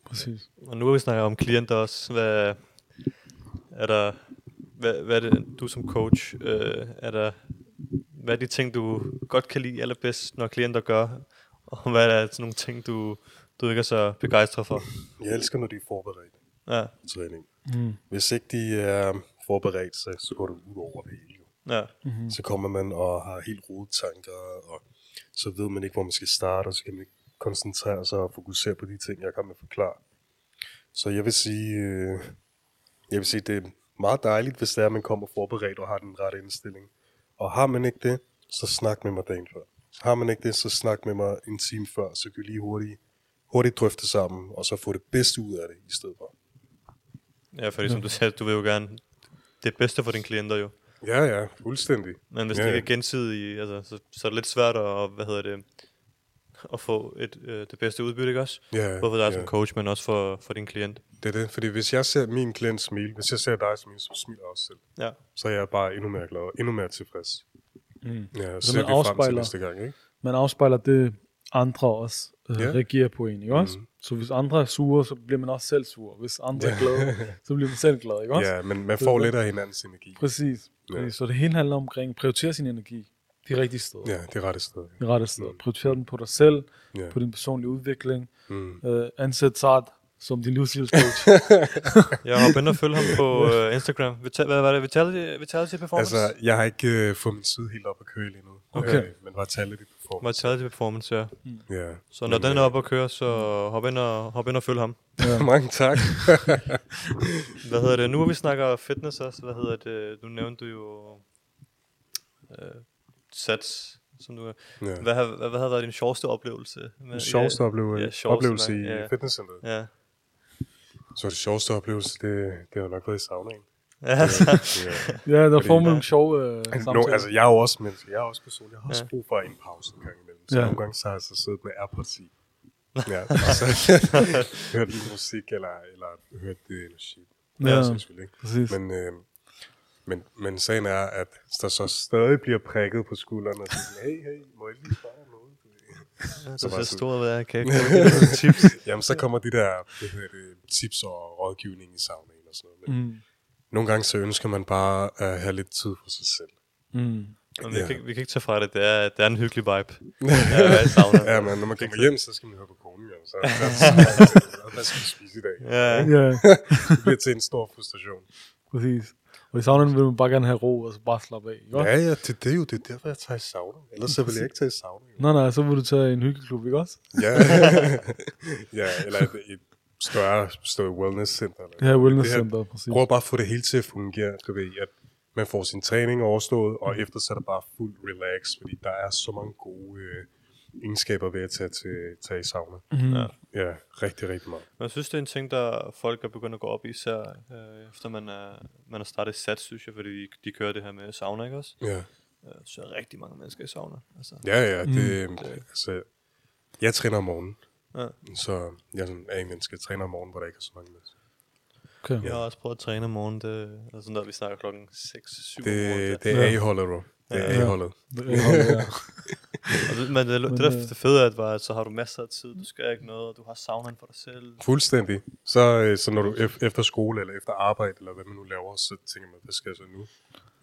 B: Præcis.
A: Og nu har vi snakket om klienter også. Hvad er der... Hvad, hvad er det, du som coach, øh, er der... Hvad er de ting, du godt kan lide allerbedst, når klienter gør? Og hvad er sådan nogle ting, du, du ikke er så begejstret for?
C: Jeg elsker, når de er forberedt
A: Ja,
C: træning.
B: Mm.
C: Hvis ikke de er forberedt, så, så går det ud over det hele.
A: ja.
B: Mm-hmm.
C: Så kommer man og har helt rodet tanker, og så ved man ikke, hvor man skal starte, og så kan man ikke koncentrere sig og fokusere på de ting, jeg kommer med forklare. Så jeg vil sige, øh, jeg vil sige, det er meget dejligt, hvis det er, at man kommer forberedt og har den rette indstilling. Og har man ikke det, så snak med mig dagen før. Har man ikke det, så snak med mig en time før, så kan vi lige hurtigt, hurtigt drøfte sammen, og så få det bedste ud af det i stedet for.
A: ja, fordi som du sagde, du vil jo gerne det bedste for dine klienter jo.
C: Ja, ja, fuldstændig.
A: Men hvis
C: Ja,
A: det
C: ja.
A: ikke er gensidigt, altså, så, så er det lidt svært at, hvad hedder det, at få et, øh, det bedste udbytte, ikke også?
C: Ja,
A: Både for dig
C: ja.
A: som coach, men også for, for din klient.
C: Det er det, fordi hvis jeg ser min klient smile, hvis jeg ser dig smile, så smiler jeg også selv.
A: Ja.
C: Så er jeg bare endnu mere glad, endnu mere tilfreds.
B: Mm.
C: Ja,
B: Så
C: så ser
B: man
C: vi frem til
B: afspejler-
C: næste gang, ikke?
B: Man afspejler det, andre også øh,
C: Ja.
B: reagerer på en, ikke også?
C: Mhm.
B: Så hvis andre er sure, så bliver man også selv sur. Hvis andre er glade, så bliver man selv glad, ikke også?
C: Ja, men man får lidt af hinandens energi.
B: Præcis.
C: Ja.
B: Ja. Så det hele handler omkring at prioritere sin energi. de rigtige steder.
C: Ja, det er rette sted.
B: De rette steder.
C: Mm.
B: Prioriter den på dig selv,
C: Ja.
B: på din personlige udvikling.
C: Mm.
B: Øh, ansæt Sart som din livsstilscoach. (laughs)
A: Jeg har ind og følge ham på øh, Instagram. Vita- hvad var det? Vitality, Vitality Performance?
C: Altså, jeg har ikke øh, fået min side helt op at køre lige nu.
B: Okay.
C: Øh, men var performance.
A: Vitality Performance, ja.
C: Ja.
A: Så når
C: Men,
A: den er oppe at køre, så hop ind og, hop ind og følg ham. (laughs)
B: ja.
C: Mange tak. (laughs)
A: Hvad hedder det? Nu hvor vi snakker fitness også, hvad hedder det? Nu nævnte du jo øh, sats, som du
C: ja.
A: hvad, hvad, hvad har været din sjoveste oplevelse? Med,
C: Den sjoveste opleve,
A: ja,
C: ja,
A: sjoveste
C: oplevelse
A: nok,
C: i
A: ja.
C: fitnesscenteret.
A: Ja.
C: Så det sjoveste oplevelse, det, det har nok været i saunaen.
A: Ja, så,
C: Ja.
B: ja, der får man nogle sjove øh, samtaler.
C: No, altså, jeg er jo også menneske. Jeg er også person. Jeg har også
A: Ja.
C: brug for en pause en gang imellem. Så
B: Ja.
C: nogle gange så har jeg så siddet med Airpods i. Ja, (laughs) så (laughs) hørt lidt musik, eller, eller hørt det eller shit.
B: Ja.
C: Ja, selvfølgelig ikke.
B: Præcis.
C: Men, øh, men, men sagen er, at der så stadig bliver prikket på skulderen, og så sådan, hey, hey, må jeg lige spørge noget? Ved.
A: så
C: sådan-
A: stor ud af, kan jeg (laughs) ikke tips?
C: Jamen, så kommer de der hvad hedder det, tips og rådgivning i saunaen og sådan noget. Men
B: Mm.
C: Nogle gange så ønsker man bare at have lidt tid for sig selv.
B: Mm.
A: Men vi,
C: Ja.
A: kan, ikke- vi kan ikke tage fra det. Det er, det er en hyggelig vibe. (laughs) Ja, savner
C: Ja, men når man kommer hjem, så skal man høre på konen. (laughs) Så, så, så, hvad skal vi spise i dag?
A: Ja.
B: Ja, (laughs)
C: Det bliver til en stor frustration.
B: præcis. Og i saunaen vil man bare gerne have ro, og så bare slappe af. Ikke?
C: Ja, ja, det, det er jo det er derfor, jeg tager i sauna. Ellers så vil jeg ikke tage i sauna. jo.
B: Nej, nej, så vil du tage en hyggeklub, ikke også?
C: Ja, ja eller et, et større, større wellness center. Eller
B: Ja, wellness
C: Det her-
B: center, præcis.
C: Prøv bare at få det hele til at fungere. Du ved, at man får sin træning overstået, og efter så er der bare fuld relax, fordi der er så mange gode øh, egenskaber ved at tage, til, tage i sauna.
B: Mm.
A: Ja.
C: Ja, rigtig, rigtig meget.
A: Men jeg synes, det er en ting, der folk er begyndt at gå op i, især øh, efter man er, man har startet sats, synes jeg, fordi de, de kører det her med sauna, ikke også?
C: Ja,
A: Øh, så er rigtig mange mennesker i sauna. Altså.
C: ja, ja det,
B: Mm.
C: det, altså, jeg træner om morgenen,
A: Ja.
C: så jeg er sådan- en menneske, der træner om morgenen, hvor der ikke er så mange mennesker.
B: Okay.
A: Jeg har også prøvet at træne om morgenen, det er sådan noget, vi snakker klokken 6-7 om morgenen.
C: Det, det er. A-holdet, bro. Det er
A: Ja.
C: A-holdet.
B: Ja. (laughs)
A: Men det, det, der,
B: øh,
A: det fede er, at, så har du masser af tid, du skal ikke noget, og du har saunaen for dig selv.
C: Fuldstændig. Så, øh, så når du ef- efter skole eller efter arbejde, eller hvad man nu laver, så tænker man, hvad skal jeg så nu?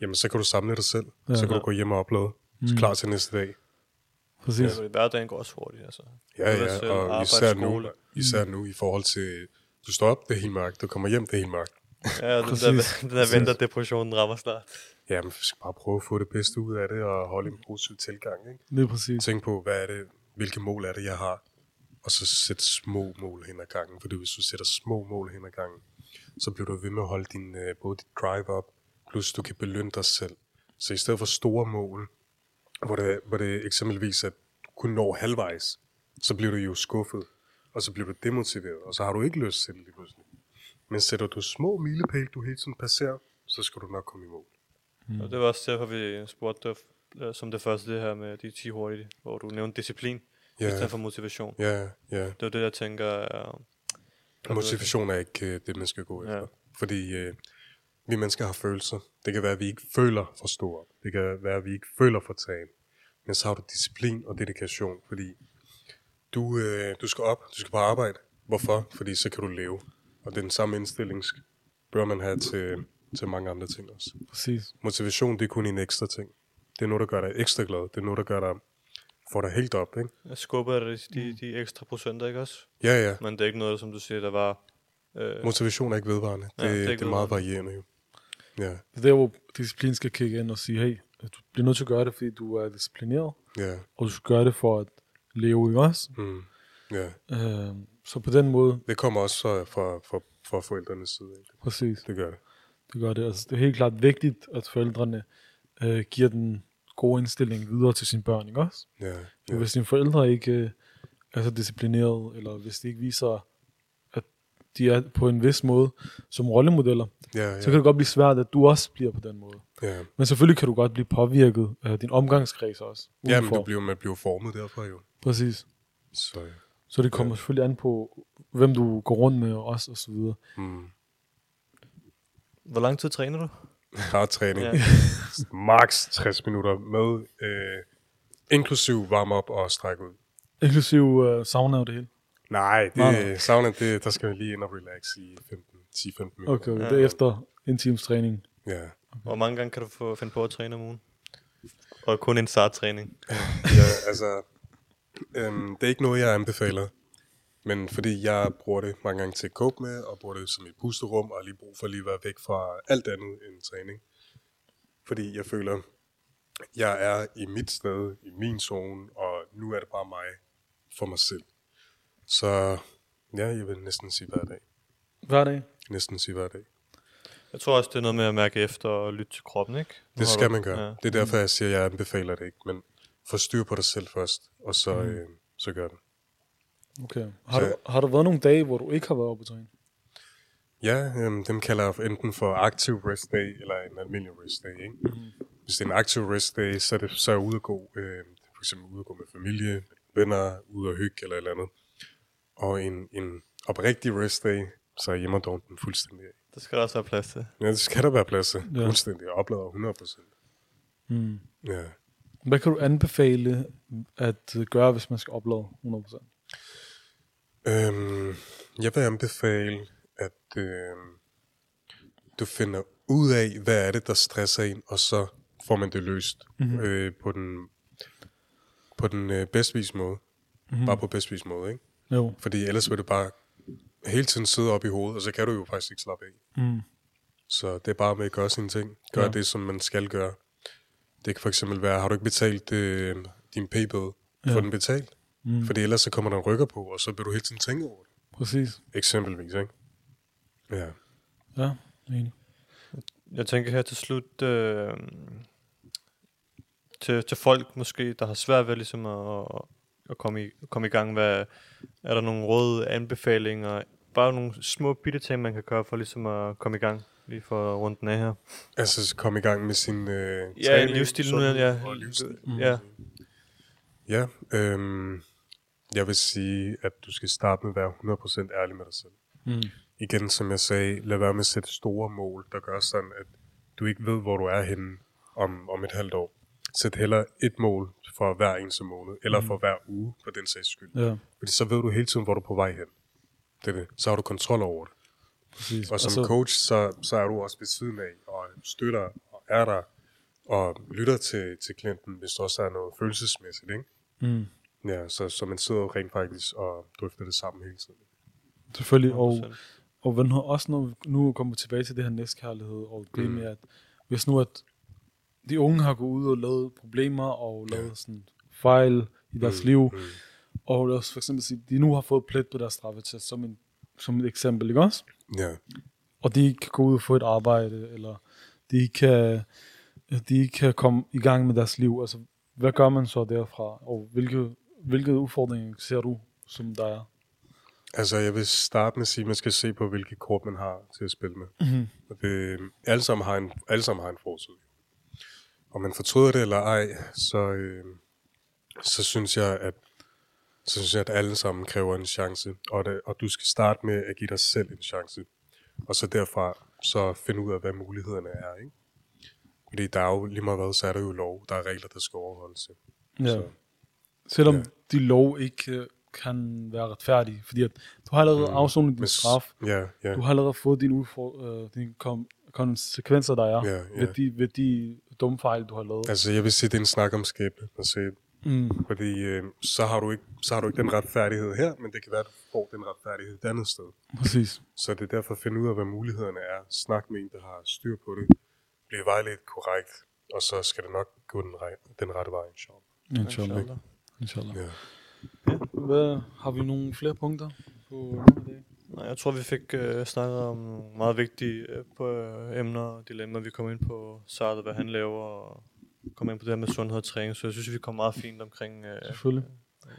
C: Jamen, så kan du samle dig selv.
B: Ja.
C: Ja. Så kan du gå hjem og oplade. Så
B: Mm.
C: klar til næste dag.
B: Præcis.
A: Ja. Hverdagen går også hurtigt, altså.
C: Ja,
A: Med dig
C: ja.
A: selv,
C: Og
A: arbejde,
C: især nu, især nu i forhold til, du står op, det er helt mørkt. Du kommer hjem, det er helt mørkt.
A: Ja, den
B: Præcis.
A: der, den der
B: Præcis.
A: vinterdepressionen rammer snart.
C: Ja, men vi skal bare prøve at få det bedste ud af det, og holde en positiv tilgang. Ikke?
B: Lige præcis.
C: Tænk på, hvad er det, hvilke mål er det, jeg har? Og så sæt små mål hen ad gangen. Fordi hvis du sætter små mål hen ad gangen, så bliver du ved med at holde din, øh, både dit drive op, plus du kan belønne dig selv. Så i stedet for store mål, hvor det, hvor det eksempelvis at kun når halvvejs, så bliver du jo skuffet, og så bliver du demotiveret, og så har du ikke lyst til det lige pludselig. Men sætter du små milepæle, du hele tiden passerer, så skal du nok komme i mål.
A: Mm. Og det var også derfor, vi spurgte dig øh, som det første, det her med de 10 hurtige, hvor du nævnte disciplin, ja. i stedet for motivation.
C: ja, ja.
A: Det var det, jeg tænker er...
C: Motivation er ikke øh, det, man skal gå efter.
A: Ja.
C: Fordi øh, vi mennesker har følelser. Det kan være, at vi ikke føler for stå op. Det kan være, at vi ikke føler for tagen. Men så har du disciplin og dedikation, fordi du, øh, du skal op, du skal på arbejde. Hvorfor? Fordi så kan du leve. Og det er den samme indstilling, bør man have til, til mange andre ting også.
B: Præcis.
C: Motivation, det er kun en ekstra ting. Det er noget, der gør dig ekstra glad. Det er noget, der gør dig, får dig helt op, ikke?
A: Jeg skubber de, de, de ekstra procenter, ikke også?
C: Ja, ja.
A: Men det er ikke noget, som du siger, der var... Øh,
C: Motivation er ikke vedvarende. Det,
A: Ja, det er
C: det,
A: ikke
C: det er meget varierende jo. Ja,
B: Det er der, hvor disciplin skal kigge ind og sige, hey, du bliver nødt til at gøre det, fordi du er disciplineret,
C: ja.
B: og du skal gøre det for at leve, ikke også?
C: Mm. Ja,
B: Øh, så på den måde,
C: det kommer også fra, fra, fra, fra forældrenes side. Ikke?
B: præcis,
C: Det gør det.
B: det gør det. Altså, det er helt klart vigtigt, at forældrene øh, giver den gode indstilling videre til sine børn, ikke også?
C: Ja,
B: Ja.
C: ja.
B: Hvis dine forældre ikke øh, er så disciplineret, eller hvis de ikke viser, de er på en vis måde som rollemodeller,
C: Ja,
B: ja. så kan det godt blive svært, at du også bliver på den måde.
C: ja.
B: Men selvfølgelig kan du godt blive påvirket af din omgangskreds også.
C: ja men du bliver, man bliver formet derfra jo.
B: Præcis.
C: Så, ja.
B: Så det kommer ja. selvfølgelig an på, hvem du går rundt med også, og så videre.
C: mm.
A: hvor lang tid træner du?
C: Hard træning.
A: Ja. (laughs)
C: Max 60 minutter med øh, inklusiv varme op og stræk ud.
B: Inklusiv øh, sauna og det hele.
C: Nej, det,
B: Nej,
C: sauna, det, der skal man lige ind og relax i 15, 10-15 minutter.
B: Okay, okay.
A: Ja.
B: det er efter en times træning.
C: Ja.
A: Hvor mange gange kan du få, finde på at træne om ugen? Og kun en SAR-træning.
C: ja, altså, øhm, det er ikke noget, jeg anbefaler. Men fordi jeg bruger det mange gange til at cope med, og bruger det som et pusterum, og lige brug for lige at være væk fra alt andet end træning. Fordi jeg føler, jeg er i mit sted, i min zone, og nu er det bare mig for mig selv. Så ja, jeg vil næsten sige hver dag.
B: Hver dag?
C: Næsten sige hver dag.
A: Jeg tror også, det er noget med at mærke efter og lytte til kroppen, ikke? Nu
C: Det skal
A: du-
C: man gøre.
A: Ja.
C: Det er derfor, jeg siger, at jeg anbefaler det ikke. Men få styr på dig selv først, og så,
B: Mm.
C: øh, så gør det.
B: Okay. Har,
C: Så-
B: du, har der været nogle dage, hvor du ikke har været oppe at træne?
C: Ja, øhm, dem kalder jeg enten for aktiv rest day, eller en almindelig rest day. Ikke?
B: Mm.
C: Hvis det er en aktiv rest day, så er, det, så er jeg ude at gå, øh, for eksempel ude at gå med familie, venner, ude at hygge eller et eller andet. Og en, en oprigtig rest day, så er hjemme og den fuldstændig af.
A: Det skal der også være plads til.
C: Ja, det skal der være plads til.
B: Ja.
C: Fuldstændig. Jeg oplader 100%.
B: Mm.
C: Ja.
B: Hvad kan du anbefale at gøre, hvis man skal oplade 100%?
C: Øhm, jeg vil anbefale, at øh, du finder ud af, hvad er det, der stresser en, og så får man det løst
B: Mhm.
C: øh, på den, på den øh, bedst vis måde.
B: Mhm.
C: Mm. Bare på bedst vis måde, ikke?
B: Jo.
C: Fordi ellers vil det bare hele tiden sidde op i hovedet, og så kan du jo faktisk ikke slappe af.
B: Mm.
C: Så det er bare med at gøre sine ting. Gør
B: Ja.
C: ja. det, som man skal gøre. Det kan for eksempel være, har du ikke betalt øh, din p-bøde?
B: Ja.
C: Få den betalt.
B: Mm.
C: Fordi ellers så kommer der en rykker på, og så vil du hele tiden tænke over det.
B: Præcis.
C: Eksempelvis, ikke? Ja.
B: Ja, enig.
A: Jeg tænker her til slut, øh, til, til folk måske, der har svært ved ligesom at, at komme, i, komme i gang. Hvad, er der nogle råd, anbefalinger, bare nogle små bitte ting, man kan gøre for ligesom at komme i gang, lige for runden af her?
C: Altså så komme i gang med sin øh,
A: Ja,
C: træning,
A: livsstil nu,
C: sundhed
A: ja.
C: livsstil.
B: Mm.
A: Ja,
C: Ja, øhm, jeg vil sige, at du skal starte med at være 100% ærlig med dig selv.
B: Mm.
C: Igen, som jeg sagde, lad være med at sætte store mål, der gør sådan, at du ikke ved, hvor du er henne om, om et halvt år. Sæt heller et mål for hver eneste måned, eller for hver uge, for den sags skyld.
B: Ja,
C: Fordi så ved du hele tiden, hvor du er på vej hen. Det er det. Så har du kontrol over det.
B: præcis.
C: Og som coach, så, så er du også ved siden af, og støtter, og er der, og lytter til, til klienten, hvis der også er noget følelsesmæssigt, ikke?
B: Mm.
C: Ja, så, så man sidder jo rent faktisk og drøfter det sammen hele tiden.
B: Selvfølgelig, og,
A: 100%.
B: og hvad nu også når vi nu kommer tilbage til det her næstkærlighed, og det mm. med, at hvis nu at de unge har gået ud og lavet problemer, og lavet sådan fejl i deres mm. liv,
C: Mm.
B: og lad os for eksempel sige, de nu har fået plet på deres straffetest, som, en, som et eksempel, ikke også?
C: Ja,
B: og de kan gå ud og få et arbejde, eller de kan, de kan komme i gang med deres liv. Altså, hvad gør man så derfra, og hvilke, hvilke udfordringer ser du, som der er?
C: altså jeg vil starte med at sige, at man skal se på, hvilke kort man har til at spille med.
B: Mm-hmm.
C: Det, alle, sammen har en, alle sammen har en fortid. Om man fortryder det eller ej, så, øh, så synes jeg, at så synes jeg, at alle sammen kræver en chance, og, det, og du skal starte med at give dig selv en chance. Og så derfra så finde ud af, hvad mulighederne er. Ikke? Fordi der er jo lige meget hvad, så er der jo lov, der er regler, der skal overholdes.
B: Ja.
C: Så,
B: Selvom
C: Ja.
B: de lov ikke øh, kan være retfærdige, fordi at du har allerede mm. afsonet din straf,
C: Ja, ja.
B: du har allerede fået dine, udfor, øh, dine kom, konsekvenser, der er,
C: Ja, ja.
B: Ved, de, ved de dumme fejl, du har lavet.
C: Altså, jeg vil sige, det er en snak om skæbne. Altså,
B: Mm.
C: fordi øh, så, har du ikke, så har du ikke den retfærdighed her, men det kan være, at du får den retfærdighed et andet sted.
B: Præcis.
C: Så det er derfor at finde ud af, hvad mulighederne er. Snak med en, der har styr på det. Bliv vejledt korrekt, og så skal det nok gå den, rej- den rette vej, inshallah.
B: Inshallah.
A: Inshallah.
B: Inshallah.
C: Ja.
B: Hvad, har vi nogle flere punkter på det?
A: Nej, jeg tror, vi fik øh, snakket om meget vigtige øh, på, øh, emner og dilemmaer. Vi kom ind på Sartre, hvad han laver, og kom ind på det her med sundhed og træning. Så jeg synes, vi kom meget fint omkring øh,
B: Selvfølgelig.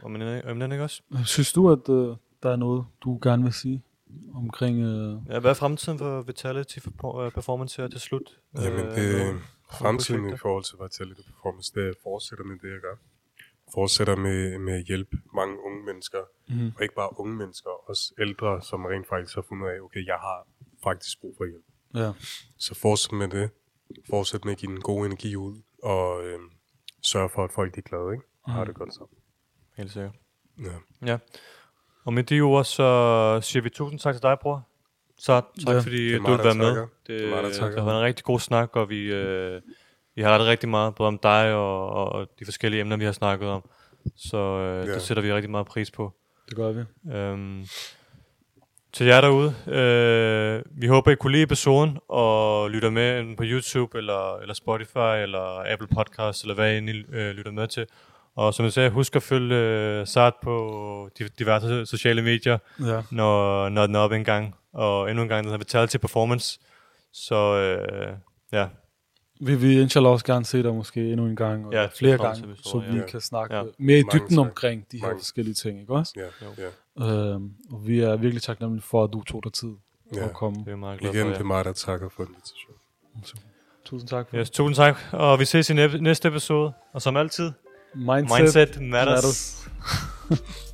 A: om emnerne, ikke også?
B: Synes du, at øh, der er noget, du gerne vil sige omkring... Øh,
A: Ja, hvad er fremtiden for Vitality for, øh, Performance her til slut?
C: Jamen,
A: Øh,
C: det,
A: nogle-
C: fremtiden i forhold til Vitality Performance, det er, fortsætter med det, jeg gør. Fortsætter med, med at hjælpe mange unge mennesker,
B: mm,
C: og ikke bare unge mennesker, også ældre, som rent faktisk har fundet ud af, okay, jeg har faktisk brug for hjælp.
B: ja.
C: Så fortsæt med det. Fortsæt med at give den gode energi ud, og øh, sørg for, at folk de er glade, ikke? Og har
B: Mhm.
C: det godt sammen.
A: Helt sikkert.
C: Ja.
A: Ja. Og med de ord, så siger vi tusind tak til dig, bror. Så tak,
B: Ja,
A: fordi
C: det er
A: du vil være med. Det,
C: Det er mig, der
A: det har været en rigtig god snak, og vi, øh, vi har rettet rigtig meget, både om dig og, og, de forskellige emner, vi har snakket om. Så øh,
C: Ja.
A: det sætter vi rigtig meget pris på.
B: Det gør vi.
A: Øhm, til jer derude, øh, vi håber, I kunne lide episoden og lytter med enten på YouTube, eller, eller Spotify, eller Apple Podcast, eller hvad I øh, lytter med til. Og som jeg sagde, husk at følge øh, Sart på de, diverse sociale medier,
B: Ja.
A: når, når den er op en gang. Og endnu en gang, den har til performance. Så øh, ja,
B: Vi vil inshallah også gerne se dig måske endnu en gang, og
A: Ja,
B: ja, flere gange, så vi
C: ja.
B: kan snakke
A: Ja.
B: ja. mere i
C: Mange
B: dybden
C: tak.
B: omkring de her
C: Mange.
B: forskellige ting, ikke også?
C: Ja, ja.
B: Øhm, og vi er virkelig taknemmelige for, at du tog dig tid
C: Ja.
B: at komme.
A: det er meget glad
C: Igen,
A: for.
C: det er mig, der takker for invitationen.
B: Tusind tak for
A: Yes, tusind tak, og vi ses i næ- næste episode. Og som altid,
B: Mindset,
A: mindset matters.
B: matters. (laughs)